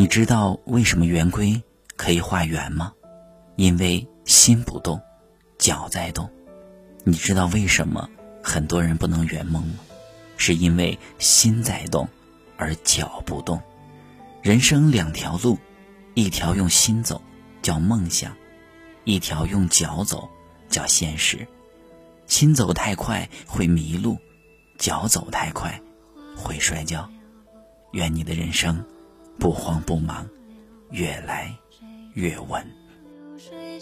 你知道为什么圆规可以画圆吗？因为心不动，脚在动。你知道为什么很多人不能圆梦吗？是因为心在动，而脚不动。人生两条路，一条用心走，叫梦想；一条用脚走，叫现实。心走太快会迷路，脚走太快会摔跤。愿你的人生不慌不忙，越来越稳。水